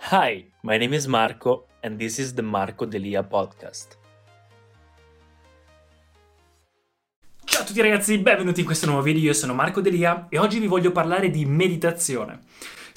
Hi, my name is Marco, and this is the Marco Delia podcast. Ciao a tutti ragazzi, benvenuti in questo nuovo video, io sono Marco Delia e oggi vi voglio parlare di meditazione.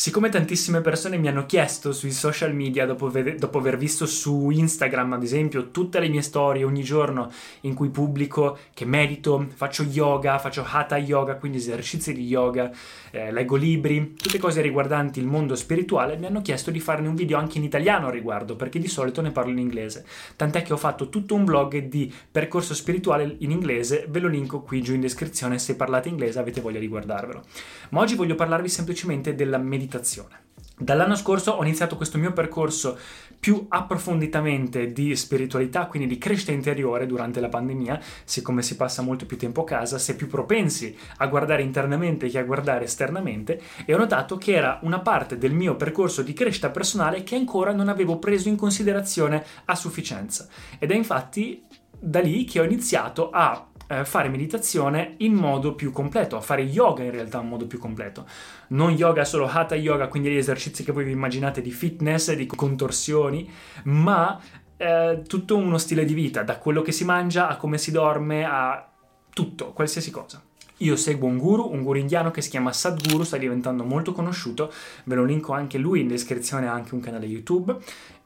Siccome tantissime persone mi hanno chiesto sui social media, dopo aver, dopo aver, visto su Instagram ad esempio tutte le mie storie ogni giorno in cui pubblico che medito, faccio yoga, faccio hatha yoga, quindi esercizi di yoga, eh, leggo libri, tutte cose riguardanti il mondo spirituale, mi hanno chiesto di farne un video anche in italiano a riguardo, perché di solito ne parlo in inglese. Tant'è che ho fatto tutto un blog di percorso spirituale in inglese, ve lo linko qui giù in descrizione se parlate inglese avete voglia di guardarvelo. Ma oggi voglio parlarvi semplicemente della meditazione meditazione. Dall'anno scorso ho iniziato questo mio percorso più approfonditamente di spiritualità, quindi di crescita interiore durante la pandemia, siccome si passa molto più tempo a casa, si è più propensi a guardare internamente che a guardare esternamente e ho notato che era una parte del mio percorso di crescita personale che ancora non avevo preso in considerazione a sufficienza. Ed è infatti da lì che ho iniziato a eh, fare meditazione in modo più completo, a fare yoga in realtà in modo più completo. Non yoga solo hatha yoga, quindi gli esercizi che voi vi immaginate di fitness, di contorsioni, ma eh, tutto uno stile di vita, da quello che si mangia a come si dorme a tutto, qualsiasi cosa. Io seguo un guru, un guru indiano che si chiama Sadhguru, sta diventando molto conosciuto, ve lo linko anche lui in descrizione, ha anche un canale YouTube.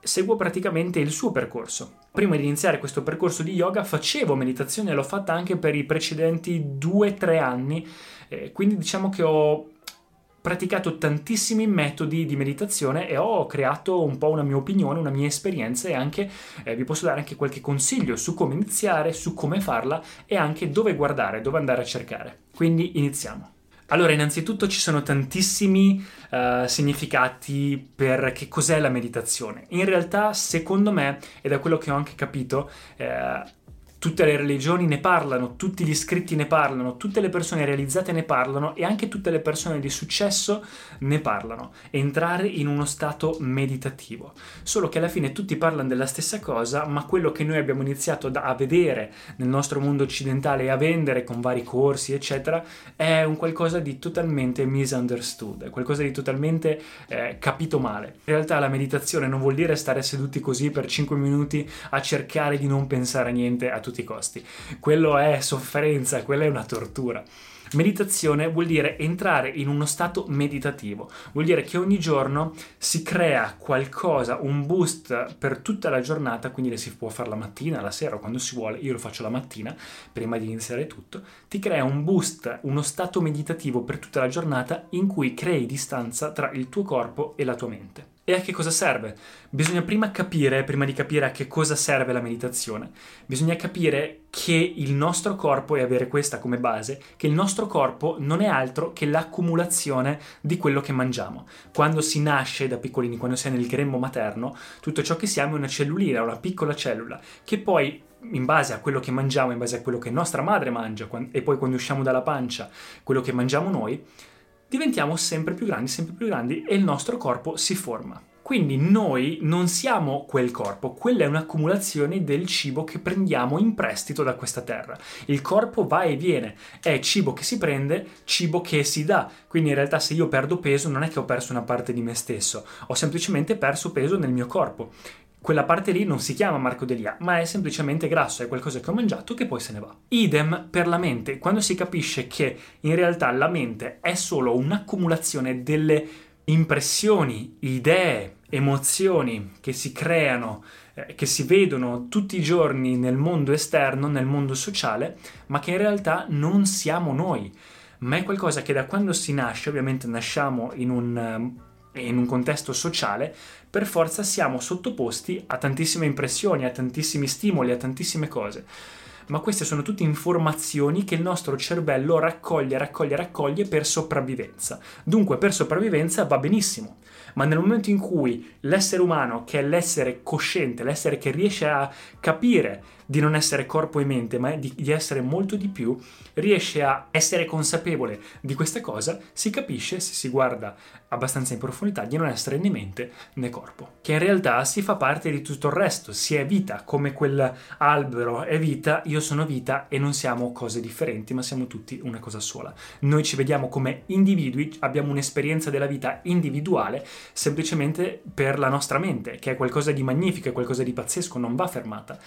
Seguo praticamente il suo percorso. Prima di iniziare questo percorso di yoga facevo meditazione, l'ho fatta anche per i precedenti 2-3 anni, eh, quindi diciamo che ho praticato tantissimi metodi di meditazione e ho creato un po' una mia opinione, una mia esperienza e anche eh, vi posso dare anche qualche consiglio su come iniziare, su come farla e anche dove guardare, dove andare a cercare. Quindi iniziamo. Allora, innanzitutto ci sono tantissimi uh, significati per che cos'è la meditazione. In realtà, secondo me, e da quello che ho anche capito, eh, Tutte le religioni ne parlano, tutti gli scritti ne parlano, tutte le persone realizzate ne parlano e anche tutte le persone di successo ne parlano. Entrare in uno stato meditativo. Solo che alla fine tutti parlano della stessa cosa, ma quello che noi abbiamo iniziato a vedere nel nostro mondo occidentale e a vendere con vari corsi, eccetera, è un qualcosa di totalmente misunderstood, qualcosa di totalmente eh, capito male. In realtà la meditazione non vuol dire stare seduti così per 5 minuti a cercare di non pensare a niente a tutti tutti i costi. Quello è sofferenza, quella è una tortura. Meditazione vuol dire entrare in uno stato meditativo, vuol dire che ogni giorno si crea qualcosa, un boost per tutta la giornata, quindi si può fare la mattina, la sera, quando si vuole, io lo faccio la mattina, prima di iniziare tutto, ti crea un boost, uno stato meditativo per tutta la giornata in cui crei distanza tra il tuo corpo e la tua mente. E a che cosa serve? Bisogna prima capire, prima di capire a che cosa serve la meditazione, bisogna capire che il nostro corpo, e avere questa come base, che il nostro corpo non è altro che l'accumulazione di quello che mangiamo. Quando si nasce da piccolini, quando si è nel grembo materno, tutto ciò che siamo è una cellulina, una piccola cellula, che poi in base a quello che mangiamo, in base a quello che nostra madre mangia, e poi quando usciamo dalla pancia, quello che mangiamo noi, diventiamo sempre più grandi, sempre più grandi e il nostro corpo si forma. Quindi noi non siamo quel corpo, quella è un'accumulazione del cibo che prendiamo in prestito da questa terra. Il corpo va e viene, è cibo che si prende, cibo che si dà. Quindi in realtà se io perdo peso non è che ho perso una parte di me stesso, ho semplicemente perso peso nel mio corpo quella parte lì non si chiama Marco Delia, ma è semplicemente grasso, è qualcosa che ho mangiato che poi se ne va. Idem per la mente, quando si capisce che in realtà la mente è solo un'accumulazione delle impressioni, idee, emozioni che si creano, eh, che si vedono tutti i giorni nel mondo esterno, nel mondo sociale, ma che in realtà non siamo noi, ma è qualcosa che da quando si nasce, ovviamente nasciamo in un in un contesto sociale, per forza siamo sottoposti a tantissime impressioni, a tantissimi stimoli, a tantissime cose. Ma queste sono tutte informazioni che il nostro cervello raccoglie, raccoglie, raccoglie per sopravvivenza. Dunque, per sopravvivenza va benissimo. Ma nel momento in cui l'essere umano, che è l'essere cosciente, l'essere che riesce a capire di non essere corpo e mente, ma di, di, essere molto di più, riesce a essere consapevole di questa cosa, si capisce, se si guarda abbastanza in profondità, di non essere né mente né corpo. Che in realtà si fa parte di tutto il resto, si è vita, come quell'albero è vita, io sono vita e non siamo cose differenti, ma siamo tutti una cosa sola. Noi ci vediamo come individui, abbiamo un'esperienza della vita individuale semplicemente per la nostra mente, che è qualcosa di magnifico, è qualcosa di pazzesco, non va fermata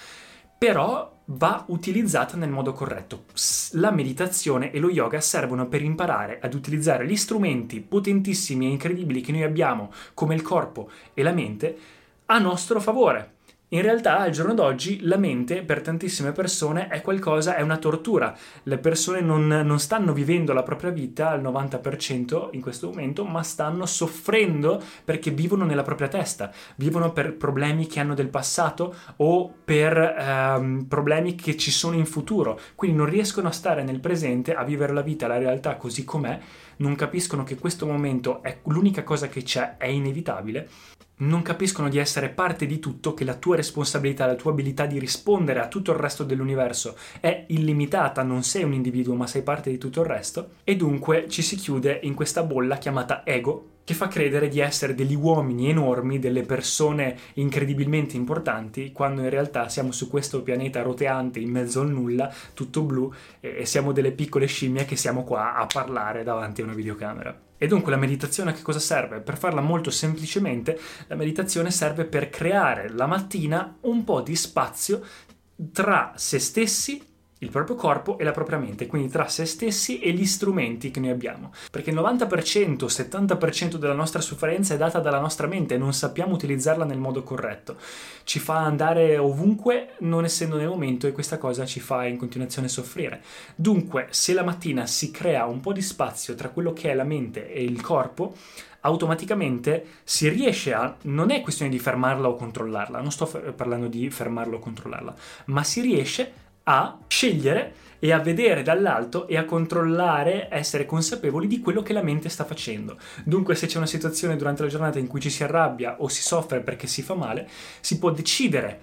però va utilizzata nel modo corretto. La meditazione e lo yoga servono per imparare ad utilizzare gli strumenti potentissimi e incredibili che noi abbiamo, come il corpo e la mente, a nostro favore. In realtà al giorno d'oggi la mente per tantissime persone è qualcosa, è una tortura. Le persone non, non, stanno vivendo la propria vita al 90% in questo momento, ma stanno soffrendo perché vivono nella propria testa, vivono per problemi che hanno del passato o per ehm, problemi che ci sono in futuro. Quindi non riescono a stare nel presente, a vivere la vita, la realtà così com'è, non capiscono che questo momento è l'unica cosa che c'è, è inevitabile non capiscono di essere parte di tutto, che la tua responsabilità, la tua abilità di rispondere a tutto il resto dell'universo è illimitata, non sei un individuo ma sei parte di tutto il resto, e dunque ci si chiude in questa bolla chiamata ego, che fa credere di essere degli uomini enormi, delle persone incredibilmente importanti, quando in realtà siamo su questo pianeta roteante in mezzo al nulla, tutto blu, e siamo delle piccole scimmie che siamo qua a parlare davanti a una videocamera. E dunque la meditazione a che cosa serve? Per farla molto semplicemente, la meditazione serve per creare la mattina un po' di spazio tra se stessi il proprio corpo e la propria mente, quindi tra se stessi e gli strumenti che noi abbiamo. Perché il 90%, 70% della nostra sofferenza è data dalla nostra mente e non sappiamo utilizzarla nel modo corretto. Ci fa andare ovunque non essendo nel momento e questa cosa ci fa in continuazione soffrire. Dunque, se la mattina si crea un po' di spazio tra quello che è la mente e il corpo, automaticamente si riesce a... non è questione di fermarla o controllarla, non sto parlando di fermarla o controllarla, ma si riesce a scegliere e a vedere dall'alto e a controllare, essere consapevoli di quello che la mente sta facendo. Dunque, se c'è una situazione durante la giornata in cui ci si arrabbia o si soffre perché si fa male, si può decidere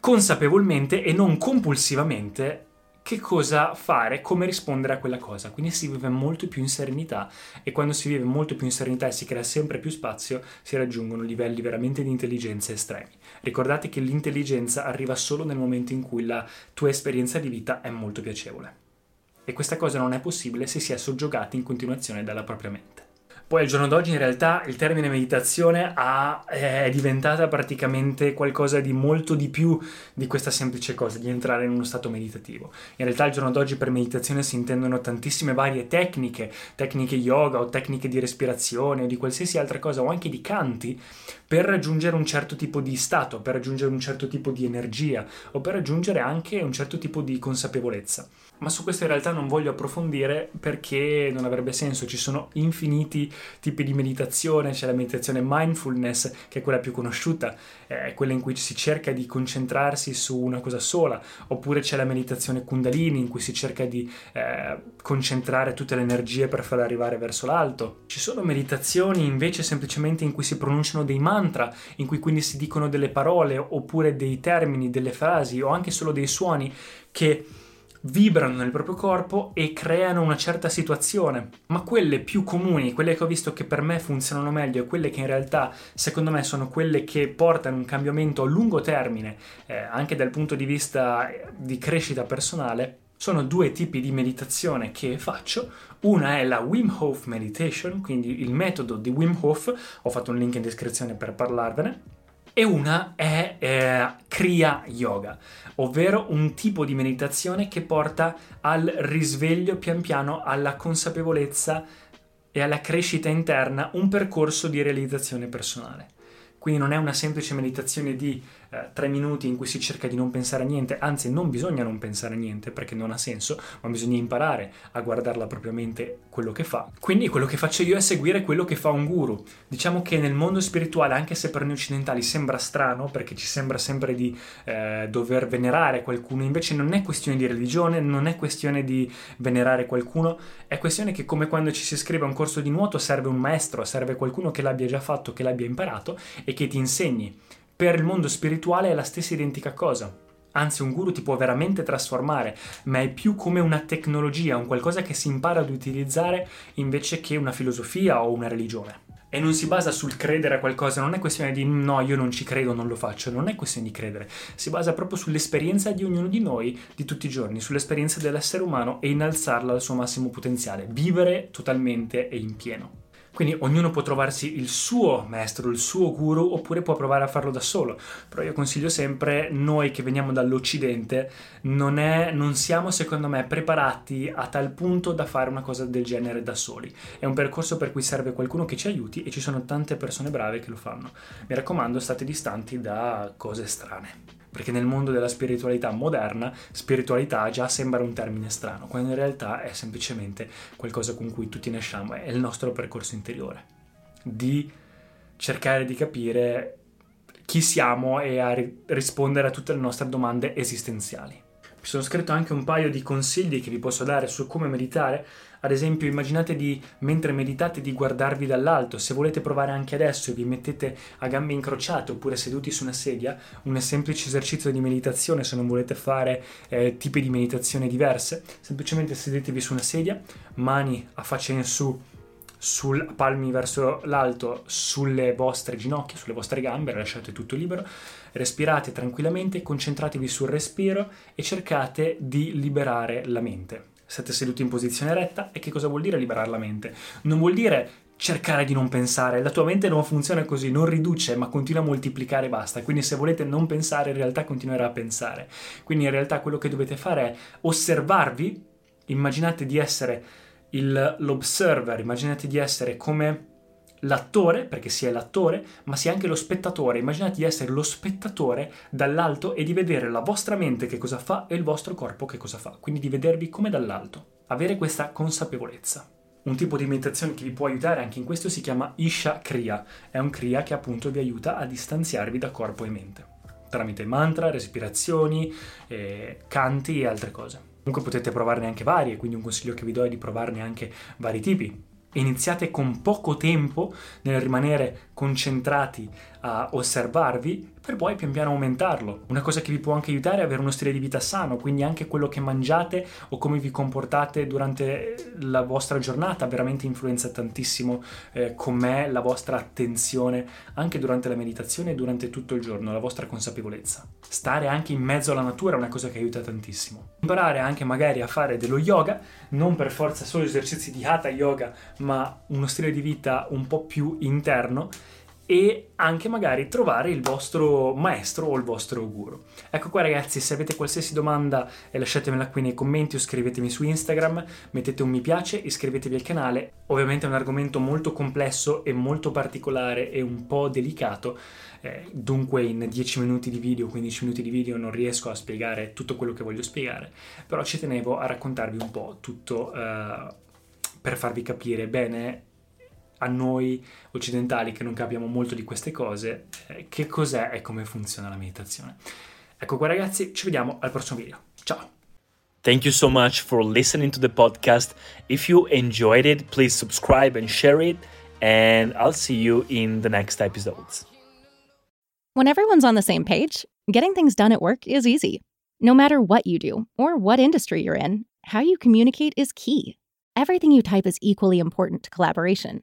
consapevolmente e non compulsivamente che cosa fare, come rispondere a quella cosa. Quindi si vive molto più in serenità e quando si vive molto più in serenità e si crea sempre più spazio, si raggiungono livelli veramente di intelligenza estremi. Ricordate che l'intelligenza arriva solo nel momento in cui la tua esperienza di vita è molto piacevole. E questa cosa non è possibile se si è soggiogati in continuazione dalla propria mente. Poi al giorno d'oggi in realtà il termine meditazione ha, è diventata praticamente qualcosa di molto di più di questa semplice cosa, di entrare in uno stato meditativo. In realtà al giorno d'oggi per meditazione si intendono tantissime varie tecniche, tecniche yoga o tecniche di respirazione o di qualsiasi altra cosa o anche di canti per raggiungere un certo tipo di stato, per raggiungere un certo tipo di energia o per raggiungere anche un certo tipo di consapevolezza ma su questo in realtà non voglio approfondire perché non avrebbe senso, ci sono infiniti tipi di meditazione, c'è la meditazione mindfulness che è quella più conosciuta, è quella in cui si cerca di concentrarsi su una cosa sola, oppure c'è la meditazione kundalini in cui si cerca di eh, concentrare tutte le energie per far arrivare verso l'alto. Ci sono meditazioni invece semplicemente in cui si pronunciano dei mantra, in cui quindi si dicono delle parole oppure dei termini, delle frasi o anche solo dei suoni che vibrano nel proprio corpo e creano una certa situazione. Ma quelle più comuni, quelle che ho visto che per me funzionano meglio e quelle che in realtà secondo me sono quelle che portano un cambiamento a lungo termine, eh, anche dal punto di vista eh, di crescita personale, sono due tipi di meditazione che faccio. Una è la Wim Hof Meditation, quindi il metodo di Wim Hof, ho fatto un link in descrizione per parlarvene e una è eh, Kriya Yoga, ovvero un tipo di meditazione che porta al risveglio pian piano, alla consapevolezza e alla crescita interna, un percorso di realizzazione personale. Quindi non è una semplice meditazione di eh, tre minuti in cui si cerca di non pensare a niente, anzi non bisogna non pensare a niente perché non ha senso, ma bisogna imparare a guardarla propriamente quello che fa. Quindi quello che faccio io è seguire quello che fa un guru. Diciamo che nel mondo spirituale, anche se per noi occidentali sembra strano, perché ci sembra sempre di eh, dover venerare qualcuno, invece non è questione di religione, non è questione di venerare qualcuno, è questione che come quando ci si iscrive a un corso di nuoto serve un maestro, serve qualcuno che l'abbia già fatto, che l'abbia imparato e che ti insegni per il mondo spirituale è la stessa identica cosa. anzi un guru ti può veramente trasformare, ma è più come una tecnologia, un qualcosa che si impara ad utilizzare invece che una filosofia o una religione e non si basa sul credere a qualcosa, non è questione di no, io non ci credo, non lo faccio, non è questione di credere, si basa proprio sull'esperienza di ognuno di noi di tutti i giorni, sull'esperienza dell'essere umano e innalzarla al suo massimo potenziale, vivere totalmente e in pieno. Quindi ognuno può trovarsi il suo maestro, il suo guru, oppure può provare a farlo da solo. Però io consiglio sempre, noi che veniamo dall'Occidente, non, è, non siamo secondo me preparati a tal punto da fare una cosa del genere da soli. È un percorso per cui serve qualcuno che ci aiuti e ci sono tante persone brave che lo fanno. Mi raccomando, state distanti da cose strane perché nel mondo della spiritualità moderna spiritualità già sembra un termine strano, quando in realtà è semplicemente qualcosa con cui tutti nasciamo, è il nostro percorso interiore, di cercare di capire chi siamo e a rispondere a tutte le nostre domande esistenziali. Mi sono scritto anche un paio di consigli che vi posso dare su come meditare. Ad esempio, immaginate di, mentre meditate, di guardarvi dall'alto. Se volete provare anche adesso e vi mettete a gambe incrociate oppure seduti su una sedia, un semplice esercizio di meditazione se non volete fare eh, tipi di meditazione diverse. Semplicemente sedetevi su una sedia, mani a faccia in su sul, palmi verso l'alto sulle vostre ginocchia, sulle vostre gambe, lasciate tutto libero, respirate tranquillamente, concentratevi sul respiro e cercate di liberare la mente. Siete seduti in posizione retta e che cosa vuol dire liberare la mente? Non vuol dire cercare di non pensare, la tua mente non funziona così, non riduce ma continua a moltiplicare e basta, quindi se volete non pensare in realtà continuerà a pensare, quindi in realtà quello che dovete fare è osservarvi, immaginate di essere il, l'observer, immaginate di essere come l'attore, perché si è l'attore, ma sia anche lo spettatore. Immaginate di essere lo spettatore dall'alto e di vedere la vostra mente che cosa fa e il vostro corpo che cosa fa, quindi di vedervi come dall'alto. Avere questa consapevolezza. Un tipo di meditazione che vi può aiutare anche in questo si chiama Isha Kriya. È un Kriya che appunto vi aiuta a distanziarvi da corpo e mente, tramite mantra, respirazioni, eh, canti e altre cose. Comunque potete provarne anche varie, quindi un consiglio che vi do è di provarne anche vari tipi. Iniziate con poco tempo nel rimanere concentrati a osservarvi per poi pian piano aumentarlo. Una cosa che vi può anche aiutare è avere uno stile di vita sano, quindi anche quello che mangiate o come vi comportate durante la vostra giornata veramente influenza tantissimo eh, com'è la vostra attenzione anche durante la meditazione e durante tutto il giorno, la vostra consapevolezza. Stare anche in mezzo alla natura è una cosa che aiuta tantissimo. Imparare anche magari a fare dello yoga, non per forza solo esercizi di hatha yoga, ma uno stile di vita un po' più interno e anche magari trovare il vostro maestro o il vostro guru. Ecco qua ragazzi, se avete qualsiasi domanda eh, lasciatemela qui nei commenti o scrivetemi su Instagram, mettete un mi piace, iscrivetevi al canale. Ovviamente è un argomento molto complesso e molto particolare e un po' delicato, eh, dunque in 10 minuti di video, 15 minuti di video non riesco a spiegare tutto quello che voglio spiegare, però ci tenevo a raccontarvi un po' tutto eh, per farvi capire bene a noi occidentali che non capiamo molto di queste cose eh, che cos'è e come funziona la meditazione. Ecco qua ragazzi, ci vediamo al prossimo video. Ciao! Thank you so much for listening to the podcast. If you enjoyed it, please subscribe and share it, and I'll see you in the next episodes. When everyone's on the same page, getting things done at work is easy. No matter what you do or what industry you're in, how you communicate is key. Everything you type is equally important to collaboration